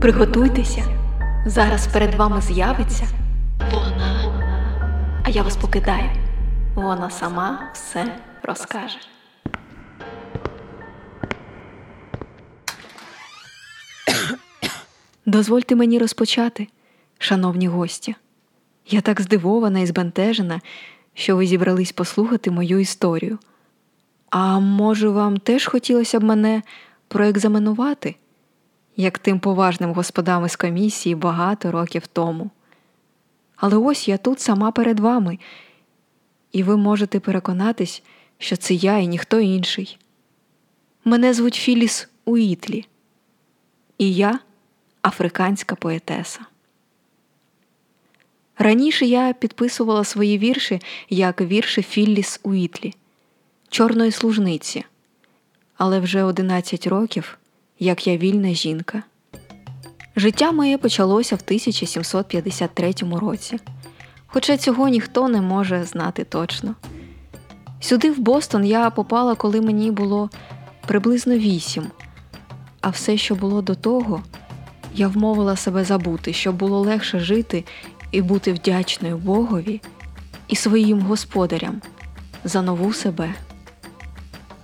Приготуйтеся, зараз перед вами з'явиться вона. А я вас покидаю. Вона сама все розкаже. Дозвольте мені розпочати, шановні гості. Я так здивована і збентежена, що ви зібрались послухати мою історію. А може, вам теж хотілося б мене проекзаменувати, як тим поважним господам із комісії багато років тому. Але ось я тут сама перед вами, і ви можете переконатись, що це я і ніхто інший. Мене звуть Філіс Уітлі, і я африканська поетеса. Раніше я підписувала свої вірші як вірші Філліс Уітлі, чорної служниці, але вже 11 років, як я вільна жінка. Життя моє почалося в 1753 році, хоча цього ніхто не може знати точно. Сюди, в Бостон, я попала, коли мені було приблизно вісім, а все, що було до того, я вмовила себе забути, щоб було легше жити і бути вдячною Богові і своїм господарям за нову себе.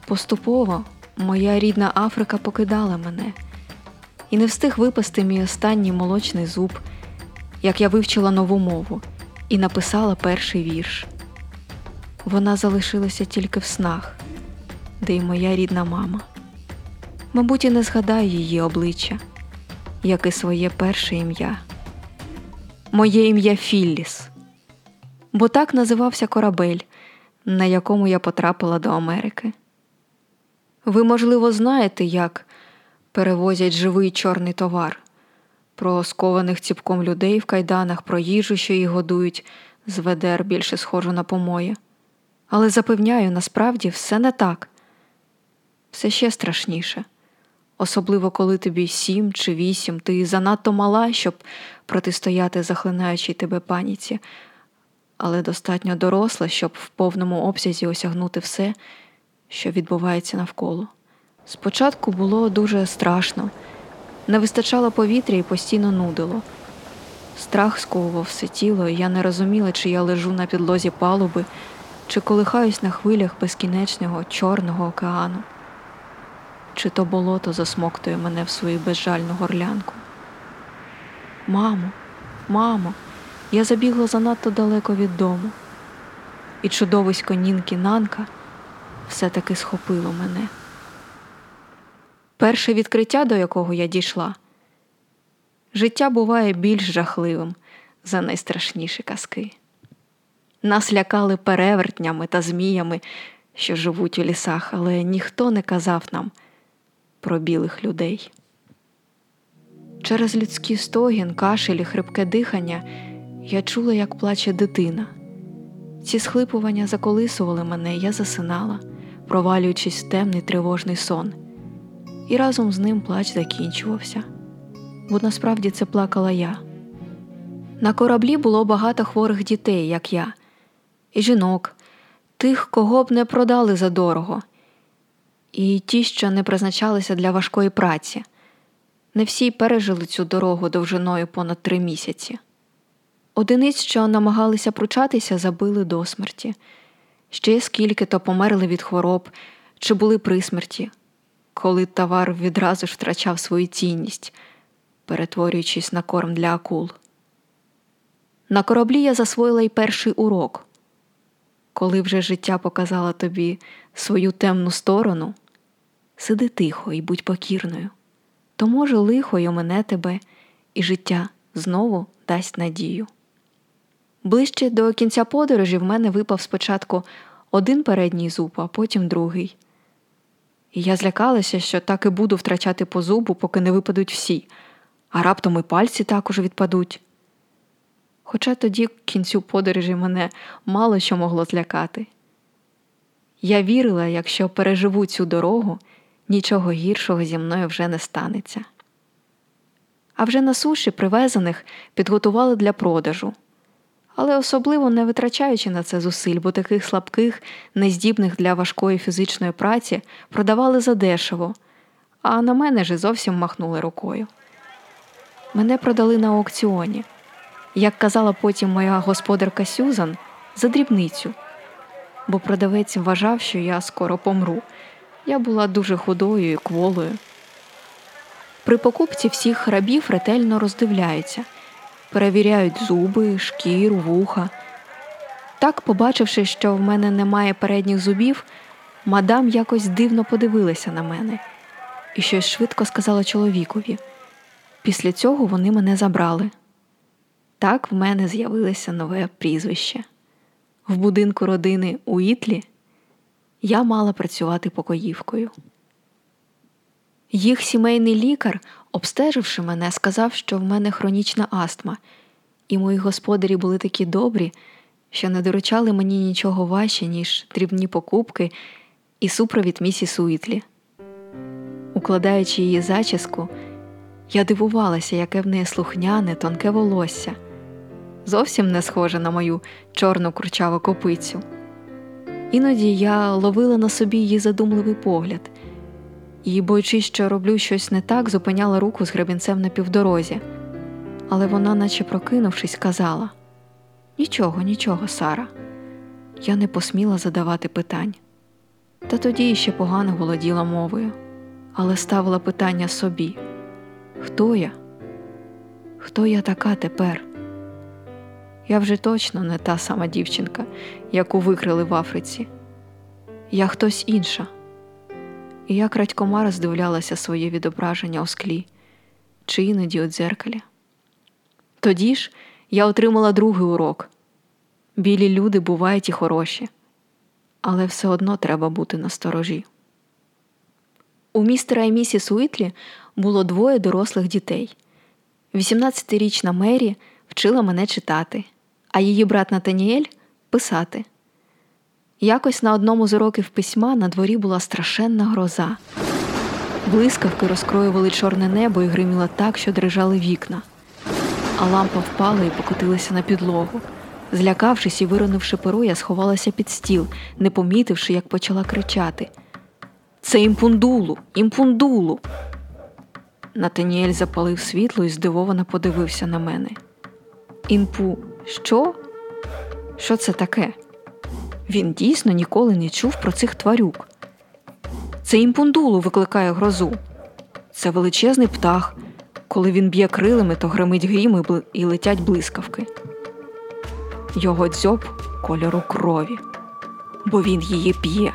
Поступово моя рідна Африка покидала мене, і не встиг випасти мій останній молочний зуб, як я вивчила нову мову і написала перший вірш. Вона залишилася тільки в снах, де й моя рідна мама. Мабуть, і не згадаю її обличчя, як і своє перше ім'я. Моє ім'я Філліс, бо так називався корабель, на якому я потрапила до Америки. Ви, можливо, знаєте, як перевозять живий чорний товар, про скованих ціпком людей в кайданах, про їжу, що їх годують, з ведер більше схожу на помої. Але запевняю, насправді все не так, все ще страшніше. Особливо коли тобі сім чи вісім, ти занадто мала, щоб протистояти захлинаючій тебе паніці, але достатньо доросла, щоб в повному обсязі осягнути все, що відбувається навколо. Спочатку було дуже страшно, не вистачало повітря і постійно нудило. Страх сковував все тіло, і я не розуміла, чи я лежу на підлозі палуби, чи колихаюсь на хвилях безкінечного Чорного океану чи то болото засмоктує мене в свою безжальну горлянку. Мамо, мамо, я забігла занадто далеко від дому, і чудовисько Нінки Нанка все-таки схопило мене. Перше відкриття, до якого я дійшла, життя буває більш жахливим за найстрашніші казки. Нас лякали перевертнями та зміями, що живуть у лісах, але ніхто не казав нам про білих людей. Через людський стогін, кашель і хрипке дихання я чула, як плаче дитина. Ці схлипування заколисували мене, я засинала, провалюючись в темний тривожний сон, і разом з ним плач закінчувався, бо насправді це плакала я. На кораблі було багато хворих дітей, як я, і жінок, тих, кого б не продали задорого і ті, що не призначалися для важкої праці. Не всі пережили цю дорогу довжиною понад три місяці. Одиниць, що намагалися пручатися, забили до смерті, ще скільки то померли від хвороб чи були при смерті, коли товар відразу ж втрачав свою цінність, перетворюючись на корм для акул. На кораблі я засвоїла й перший урок. Коли вже життя показало тобі свою темну сторону. Сиди тихо і будь покірною, то, може, лихо й омине тебе, і життя знову дасть надію. Ближче до кінця подорожі в мене випав спочатку один передній зуб, а потім другий. І я злякалася, що так і буду втрачати по зубу, поки не випадуть всі, а раптом і пальці також відпадуть. Хоча тоді к кінцю подорожі мене мало що могло злякати. Я вірила, якщо переживу цю дорогу нічого гіршого зі мною вже не станеться. А вже на суші привезених підготували для продажу, але особливо не витрачаючи на це зусиль, бо таких слабких, нездібних для важкої фізичної праці продавали задешево, а на мене ж зовсім махнули рукою. Мене продали на аукціоні. Як казала потім моя господарка Сюзан, за дрібницю, бо продавець вважав, що я скоро помру. Я була дуже худою і кволою. При покупці всіх рабів ретельно роздивляються, перевіряють зуби, шкіру, вуха. Так, побачивши, що в мене немає передніх зубів, мадам якось дивно подивилася на мене і щось швидко сказала чоловікові. Після цього вони мене забрали. Так в мене з'явилося нове прізвище. В будинку родини Уітлі я мала працювати покоївкою. Їх сімейний лікар, обстеживши мене, сказав, що в мене хронічна астма, і мої господарі були такі добрі, що не доручали мені нічого важче, ніж дрібні покупки і супровід місіс Уітлі. Укладаючи її зачіску, я дивувалася, яке в неї слухняне, тонке волосся, зовсім не схоже на мою чорну курчаву копицю. Іноді я ловила на собі її задумливий погляд і, боючись, що роблю щось не так, зупиняла руку з гребінцем на півдорозі. Але вона, наче прокинувшись, казала: Нічого, нічого, Сара. Я не посміла задавати питань. Та тоді ще погано володіла мовою, але ставила питання собі: Хто я? Хто я така тепер? Я вже точно не та сама дівчинка, яку викрили в Африці. Я хтось інша. І я крадькома роздивлялася своє відображення у склі чи іноді у дзеркалі. Тоді ж я отримала другий урок білі люди бувають і хороші, але все одно треба бути насторожі. У містера і місіс Уітлі було двоє дорослих дітей. 18-річна Мері вчила мене читати, а її брат Натаніель писати. Якось на одному з уроків письма на дворі була страшенна гроза. Блискавки розкроювали чорне небо і гриміло так, що дрижали вікна, а лампа впала і покотилася на підлогу. Злякавшись і виронивши перо, я сховалася під стіл, не помітивши, як почала кричати: Це імпундулу, імпундулу. Натаніель запалив світло і здивовано подивився на мене. Інпу, що? Що це таке? Він дійсно ніколи не чув про цих тварюк. Це імпундулу викликає грозу. Це величезний птах. Коли він б'є крилами, то гримить грім і летять блискавки. Його дзьоб кольору крові, бо він її п'є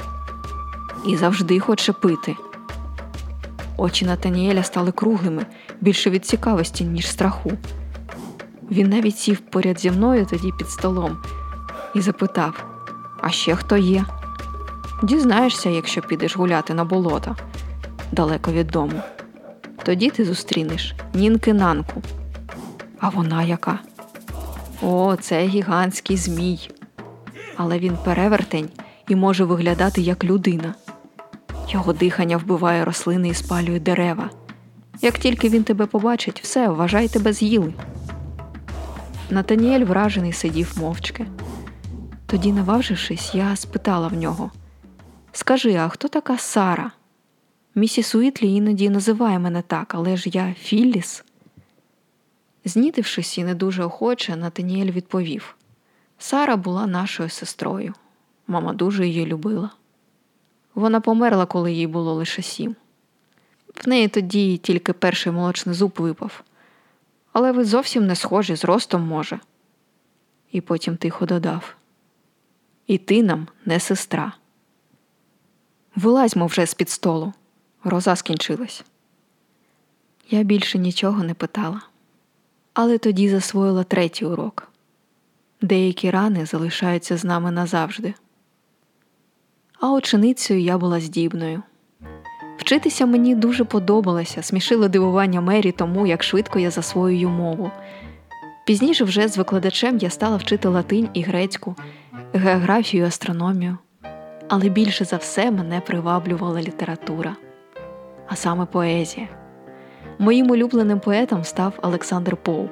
і завжди хоче пити. Очі Натаніеля стали круглими більше від цікавості, ніж страху. Він навіть сів поряд зі мною тоді під столом і запитав: А ще хто є? Дізнаєшся, якщо підеш гуляти на болото далеко від дому. Тоді ти зустрінеш нінки нанку. А вона яка? О, це гігантський змій. Але він перевертень і може виглядати як людина. Його дихання вбиває рослини і спалює дерева. Як тільки він тебе побачить, все, вважай тебе з'їли. Натаніель вражений сидів мовчки. Тоді, наважившись, я спитала в нього Скажи, а хто така Сара? Місіс Уітлі іноді називає мене так, але ж я Філліс. Знітившись і не дуже охоче, Натаніель відповів Сара була нашою сестрою. Мама дуже її любила. Вона померла, коли їй було лише сім. В неї тоді тільки перший молочний зуб випав. Але ви зовсім не схожі з ростом може. І потім тихо додав І ти нам не сестра. Вилазьмо вже з під столу. Гроза скінчилась. Я більше нічого не питала, але тоді засвоїла третій урок деякі рани залишаються з нами назавжди. А ученицею я була здібною. Вчитися мені дуже подобалося, смішило дивування Мері тому, як швидко я засвоюю мову. Пізніше вже з викладачем я стала вчити латинь і грецьку, географію астрономію. Але більше за все мене приваблювала література, а саме поезія. Моїм улюбленим поетом став Олександр Поуп.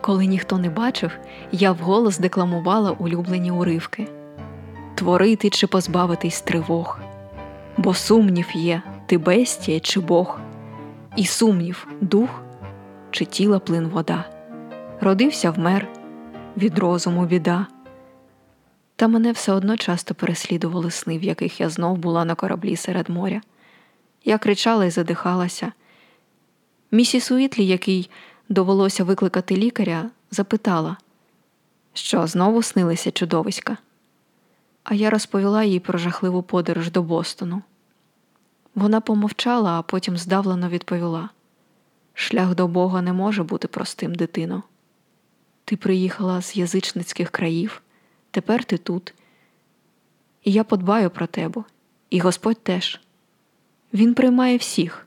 Коли ніхто не бачив, я вголос декламувала улюблені уривки творити чи позбавитись тривог, бо сумнів є, ти бестія чи Бог, і сумнів дух, чи тіла плин вода. Родився вмер, від розуму біда. Та мене все одно часто переслідували сни, в яких я знов була на кораблі серед моря. Я кричала і задихалася. Місіс Уітлі, який довелося викликати лікаря, запитала, що знову снилися чудовиська. А я розповіла їй про жахливу подорож до Бостону. Вона помовчала, а потім здавлено відповіла: Шлях до Бога не може бути простим, дитино. Ти приїхала з язичницьких країв, тепер ти тут. І я подбаю про тебе, і Господь теж. Він приймає всіх,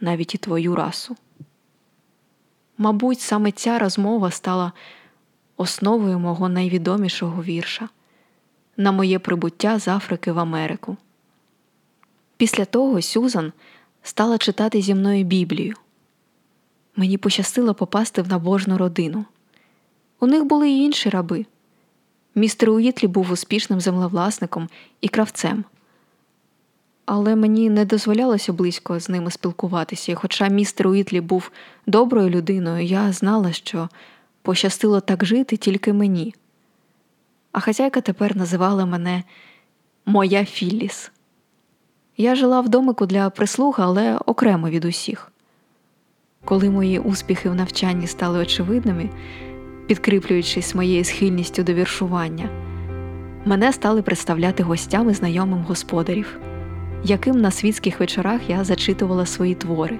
навіть і твою расу. Мабуть, саме ця розмова стала основою мого найвідомішого вірша на моє прибуття з Африки в Америку. Після того Сюзан стала читати зі мною Біблію. Мені пощастило попасти в набожну родину. У них були й інші раби. Містер Уітлі був успішним землевласником і кравцем. Але мені не дозволялося близько з ними спілкуватися, і хоча містер Уітлі був доброю людиною, я знала, що пощастило так жити тільки мені. А хазяйка тепер називала мене Моя Філіс. Я жила в домику для прислуги, але окремо від усіх. Коли мої успіхи в навчанні стали очевидними, підкріплюючись моєю схильністю до віршування, мене стали представляти гостям і знайомим господарів, яким на світських вечорах я зачитувала свої твори.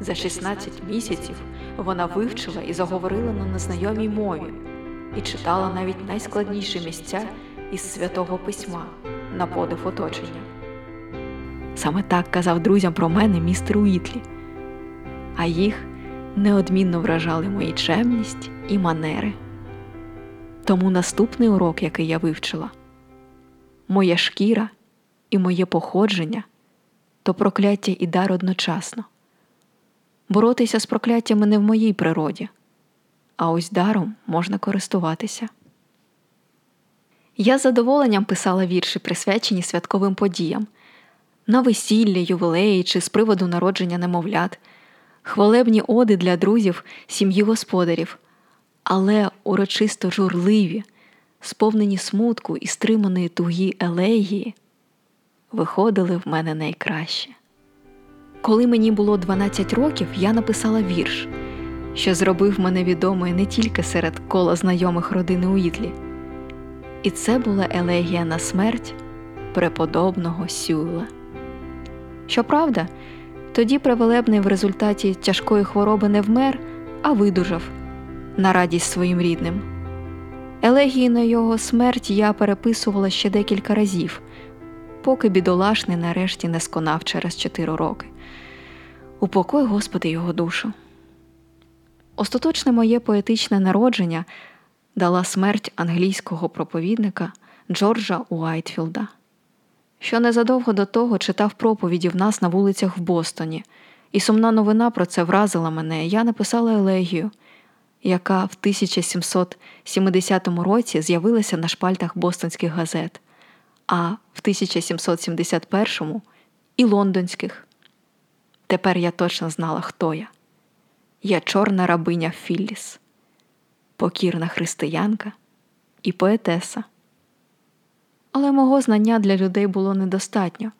За 16 місяців вона вивчила і заговорила на незнайомій мові і читала навіть найскладніші місця із святого письма на подив оточення. Саме так казав друзям про мене містер Уітлі, а їх неодмінно вражали мої чемність і манери. Тому наступний урок, який я вивчила, моя шкіра і моє походження то прокляття і дар одночасно. Боротися з прокляттями не в моїй природі, а ось даром можна користуватися. Я з задоволенням писала вірші, присвячені святковим подіям на весілля, ювілеї чи з приводу народження немовлят, хвалебні оди для друзів, сім'ї господарів, але урочисто журливі, сповнені смутку і стриманої тугі елегії, виходили в мене найкраще. Коли мені було 12 років, я написала вірш, що зробив мене відомою не тільки серед кола знайомих родини Уітлі. І це була елегія на смерть преподобного Сюла. Щоправда, тоді Превелебний в результаті тяжкої хвороби не вмер, а видужав на радість своїм рідним. Елегії на його смерть я переписувала ще декілька разів, поки бідолашний нарешті не сконав через чотири роки. Упокой, Господи, його душу. Остаточне моє поетичне народження дала смерть англійського проповідника Джорджа Уайтфілда що незадовго до того читав проповіді в нас на вулицях в Бостоні, і сумна новина про це вразила мене. Я написала елегію, яка в 1770 році з'явилася на шпальтах бостонських газет, а в 1771 і лондонських. Тепер я точно знала, хто я. Я чорна рабиня Філліс, покірна християнка і поетеса але мого знання для людей було недостатньо.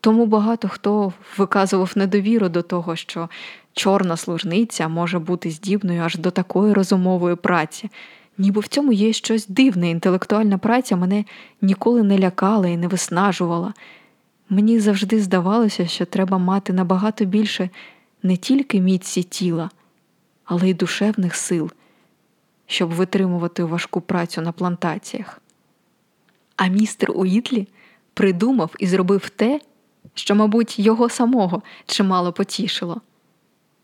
Тому багато хто виказував недовіру до того, що чорна служниця може бути здібною аж до такої розумової праці, ніби в цьому є щось дивне, інтелектуальна праця мене ніколи не лякала і не виснажувала. Мені завжди здавалося, що треба мати набагато більше не тільки міці тіла, але й душевних сил, щоб витримувати важку працю на плантаціях. А містер Уітлі придумав і зробив те, що, мабуть, його самого чимало потішило.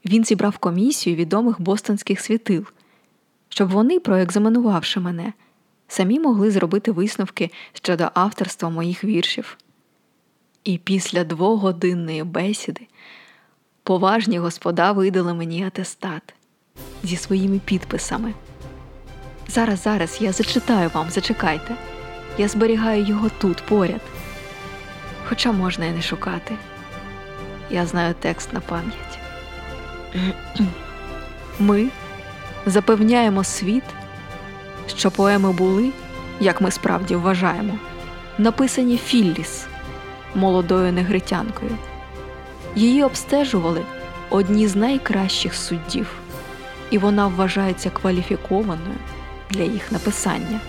Він зібрав комісію відомих бостонських світил, щоб вони, проекзаменувавши мене, самі могли зробити висновки щодо авторства моїх віршів. І після двогодинної бесіди поважні господа видали мені атестат зі своїми підписами. Зараз, зараз я зачитаю вам, зачекайте. Я зберігаю його тут поряд. Хоча можна і не шукати. Я знаю текст на пам'ять. Ми запевняємо світ, що поеми були, як ми справді вважаємо, написані Філліс молодою негритянкою. Її обстежували одні з найкращих суддів, і вона вважається кваліфікованою для їх написання.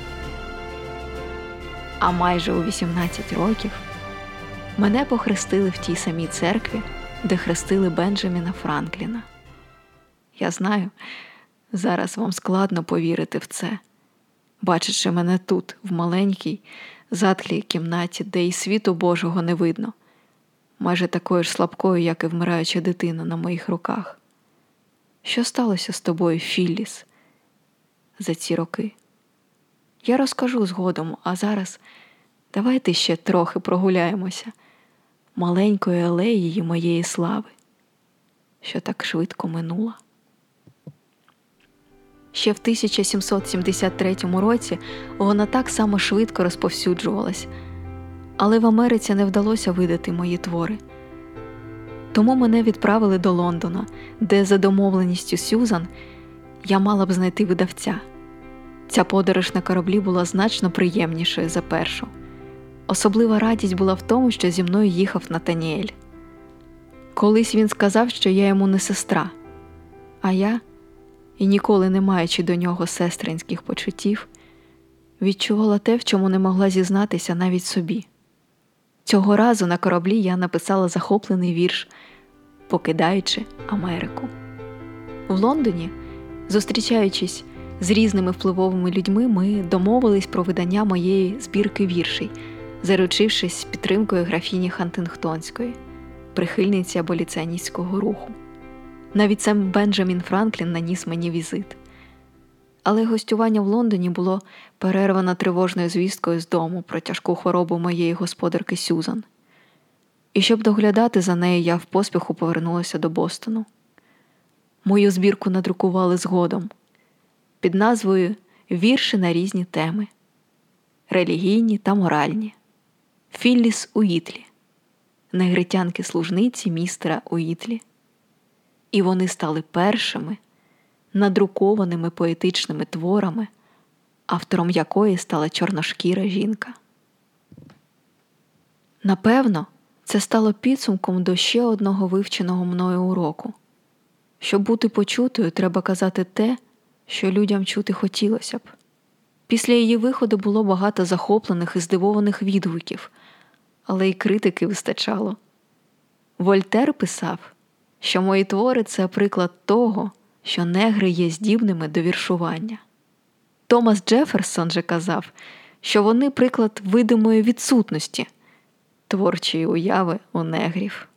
А майже у 18 років мене похрестили в тій самій церкві, де хрестили Бенджаміна Франкліна. Я знаю, зараз вам складно повірити в це, бачачи мене тут, в маленькій, затхлій кімнаті, де і світу Божого не видно, майже такою ж слабкою, як і вмираюча дитина на моїх руках. Що сталося з тобою, Філліс, за ці роки? Я розкажу згодом, а зараз давайте ще трохи прогуляємося маленькою алеєю моєї слави, що так швидко минула. Ще в 1773 році вона так само швидко розповсюджувалась, але в Америці не вдалося видати мої твори. Тому мене відправили до Лондона, де, за домовленістю Сюзан, я мала б знайти видавця. Ця подорож на кораблі була значно приємнішою за першу. Особлива радість була в тому, що зі мною їхав Натаніель. Колись він сказав, що я йому не сестра, а я, і ніколи не маючи до нього сестринських почуттів, відчувала те, в чому не могла зізнатися навіть собі. Цього разу на кораблі я написала захоплений вірш, покидаючи Америку. В Лондоні, зустрічаючись з різними впливовими людьми, ми домовились про видання моєї збірки віршей заручившись підтримкою графіні Хантингтонської, прихильниці аболіціоністського руху. Навіть сам Бенджамін Франклін наніс мені візит. Але гостювання в Лондоні було перервано тривожною звісткою з дому про тяжку хворобу моєї господарки Сюзан. І щоб доглядати за нею, я в поспіху повернулася до Бостону. Мою збірку надрукували згодом під назвою Вірші на різні теми релігійні та моральні. Філліс Уітлі, негритянки служниці містера Уітлі. І вони стали першими надрукованими поетичними творами, автором якої стала чорношкіра жінка. Напевно, це стало підсумком до ще одного вивченого мною уроку. Щоб бути почутою, треба казати те, що людям чути хотілося б. Після її виходу було багато захоплених і здивованих відгуків, але й критики вистачало. Вольтер писав, що мої твори це приклад того, що негри є здібними до віршування. Томас Джеферсон же казав, що вони приклад видимої відсутності творчої уяви у негрів.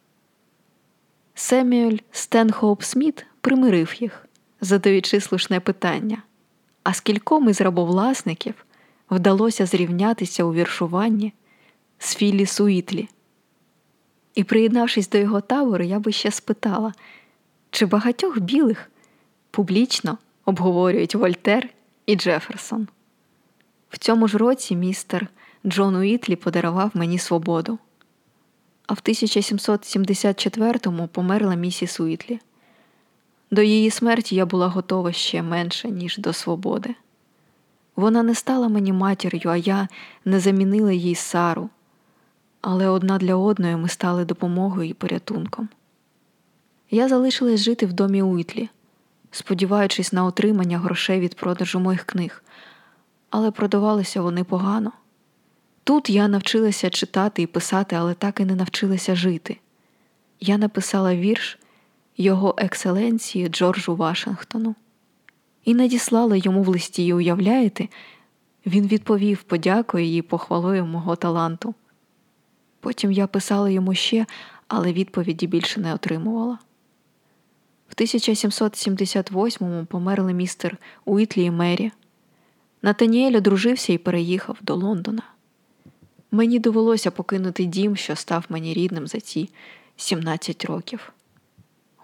Семюель Стенхоуп Сміт примирив їх, задаючи слушне питання. А скільком із рабовласників вдалося зрівнятися у віршуванні з Філі Суїтлі. І, приєднавшись до його табору, я би ще спитала, чи багатьох білих публічно обговорюють Вольтер і Джеферсон. В цьому ж році містер Джон Уітлі подарував мені свободу. А в 1774-му померла місіс Уітлі. До її смерті я була готова ще менше, ніж до свободи. Вона не стала мені матір'ю, а я не замінила їй Сару, але одна для одної ми стали допомогою і порятунком. Я залишилась жити в домі Уітлі, сподіваючись на отримання грошей від продажу моїх книг, але продавалися вони погано. Тут я навчилася читати і писати, але так і не навчилася жити. Я написала вірш його екселенції Джорджу Вашингтону. І надіслала йому в листі, і уявляєте, він відповів подякою і похвалою мого таланту. Потім я писала йому ще, але відповіді більше не отримувала. В 1778-му померли містер Уітлі і Мері. Натаніель одружився і переїхав до Лондона. Мені довелося покинути дім, що став мені рідним за ці 17 років.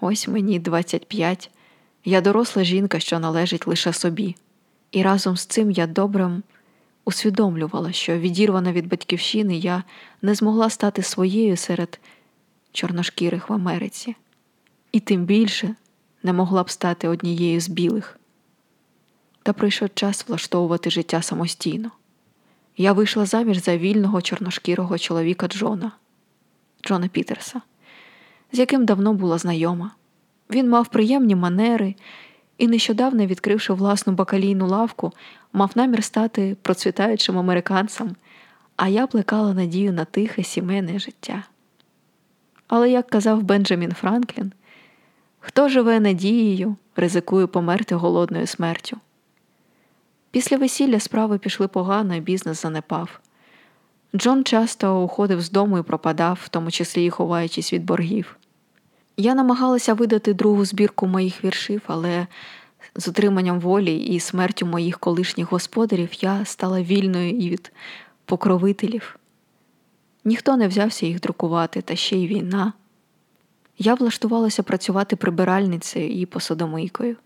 Ось мені 25, я доросла жінка, що належить лише собі, і разом з цим я добре усвідомлювала, що відірвана від батьківщини я не змогла стати своєю серед чорношкірих в Америці, і тим більше не могла б стати однією з білих. Та прийшов час влаштовувати життя самостійно. Я вийшла заміж за вільного чорношкірого чоловіка Джона, Джона Пітерса, з яким давно була знайома. Він мав приємні манери і, нещодавно, відкривши власну бакалійну лавку, мав намір стати процвітаючим американцем, а я плекала надію на тихе сімейне життя. Але, як казав Бенджамін Франклін, хто живе надією, ризикує померти голодною смертю. Після весілля справи пішли погано, і бізнес занепав. Джон часто уходив з дому і пропадав, в тому числі і ховаючись від боргів. Я намагалася видати другу збірку моїх віршів, але з утриманням волі і смертю моїх колишніх господарів я стала вільною і від покровителів. Ніхто не взявся їх друкувати, та ще й війна. Я влаштувалася працювати прибиральницею і посудомийкою,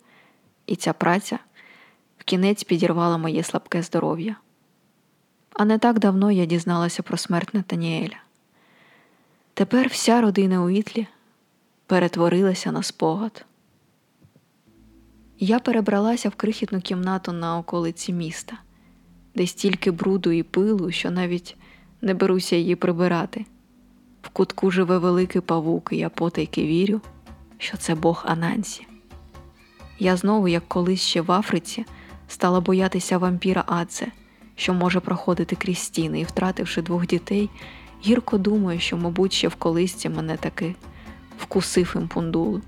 і ця праця в кінець підірвала моє слабке здоров'я. А не так давно я дізналася про смерть Натаніеля. Тепер вся родина Уітлі перетворилася на спогад. Я перебралася в крихітну кімнату на околиці міста, де стільки бруду і пилу, що навіть не беруся її прибирати. В кутку живе великий павук, і я потайки вірю, що це Бог Анансі. Я знову, як колись ще в Африці, стала боятися вампіра Адзе, що може проходити крізь стіни і, втративши двох дітей, гірко думаю, що, мабуть, ще в колисці мене таки вкусив імпундулу.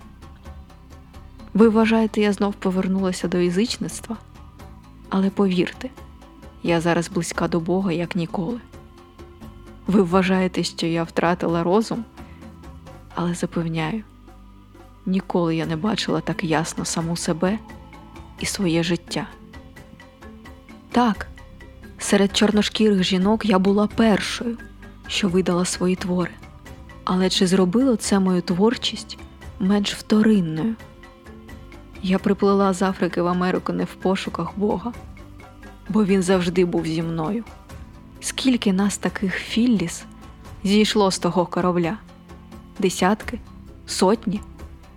Ви вважаєте, я знов повернулася до язичництва? Але повірте, я зараз близька до Бога, як ніколи. Ви вважаєте, що я втратила розум, але запевняю, ніколи я не бачила так ясно саму себе і своє життя. Так, серед чорношкірих жінок я була першою, що видала свої твори. Але чи зробило це мою творчість менш вторинною? Я приплила з Африки в Америку не в пошуках Бога, бо він завжди був зі мною. Скільки нас таких філліс зійшло з того корабля? Десятки, сотні,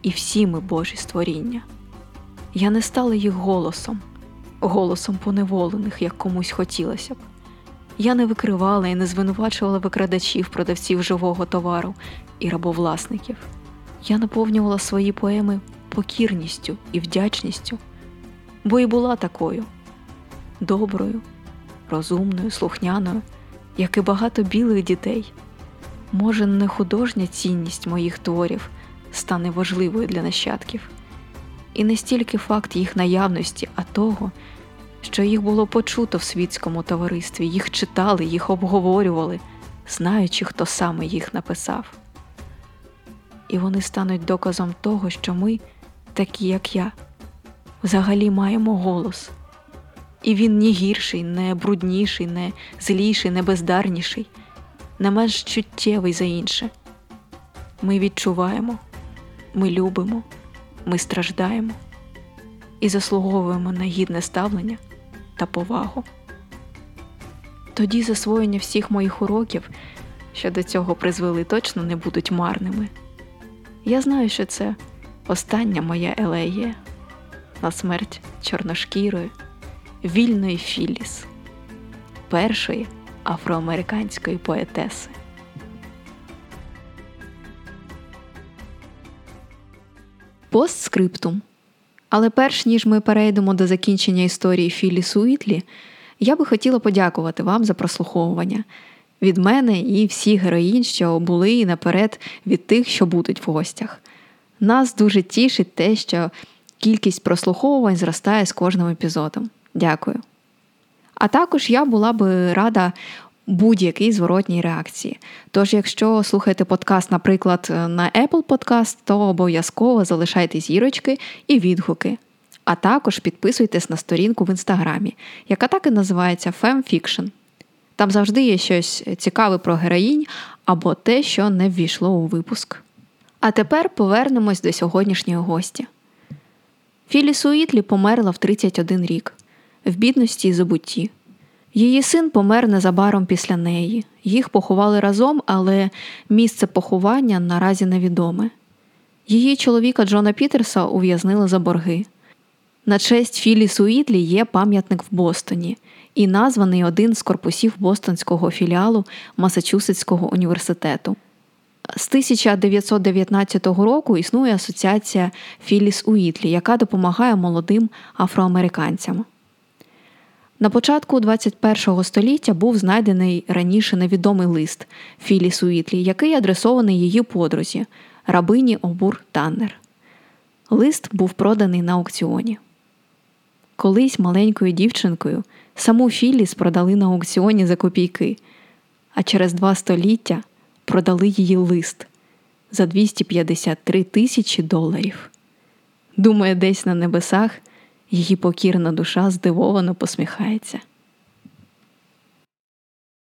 і всі ми Божі створіння. Я не стала їх голосом, голосом поневолених, як комусь хотілося б. Я не викривала і не звинувачувала викрадачів, продавців живого товару і рабовласників. Я наповнювала свої поеми покірністю і вдячністю, бо і була такою доброю, розумною, слухняною, як і багато білих дітей. Може, не художня цінність моїх творів стане важливою для нащадків, і не стільки факт їх наявності, а того що їх було почуто в світському товаристві, їх читали, їх обговорювали, знаючи, хто саме їх написав. І вони стануть доказом того, що ми, такі як я, взагалі маємо голос. І він ні гірший, не брудніший, не зліший, не бездарніший, не менш чуттєвий за інше. Ми відчуваємо, ми любимо, ми страждаємо і заслуговуємо на гідне ставлення та повагу. Тоді засвоєння всіх моїх уроків, що до цього призвели, точно не будуть марними. Я знаю, що це остання моя елегія на смерть чорношкірої, вільної Філіс, першої афроамериканської поетеси. Постскриптум але перш ніж ми перейдемо до закінчення історії Філі Суітлі, я би хотіла подякувати вам за прослуховування від мене і всіх героїнь, що були і наперед від тих, що будуть в гостях. Нас дуже тішить те, що кількість прослуховувань зростає з кожним епізодом. Дякую. А також я була би рада будь-якій зворотній реакції. Тож, якщо слухаєте подкаст, наприклад, на Apple Podcast, то обов'язково залишайте зірочки і відгуки. А також підписуйтесь на сторінку в інстаграмі, яка так і називається FemFiction. Там завжди є щось цікаве про героїнь або те, що не ввійшло у випуск. А тепер повернемось до сьогоднішньої гості. Філі Суїтлі померла в 31 рік в бідності і забутті. Її син помер незабаром після неї. Їх поховали разом, але місце поховання наразі невідоме. Її чоловіка Джона Пітерса ув'язнили за борги. На честь Філіс Уітлі є пам'ятник в Бостоні і названий один з корпусів Бостонського філіалу Масачусетського університету. З 1919 року існує асоціація Філіс Уітлі, яка допомагає молодим афроамериканцям. На початку 21-го століття був знайдений раніше невідомий лист Філіс Уітлі, який адресований її подрузі, рабині Обур Таннер. Лист був проданий на аукціоні. Колись маленькою дівчинкою саму Філіс продали на аукціоні за копійки, а через два століття продали її лист за 253 тисячі доларів. Думає, десь на небесах її покірна душа здивовано посміхається.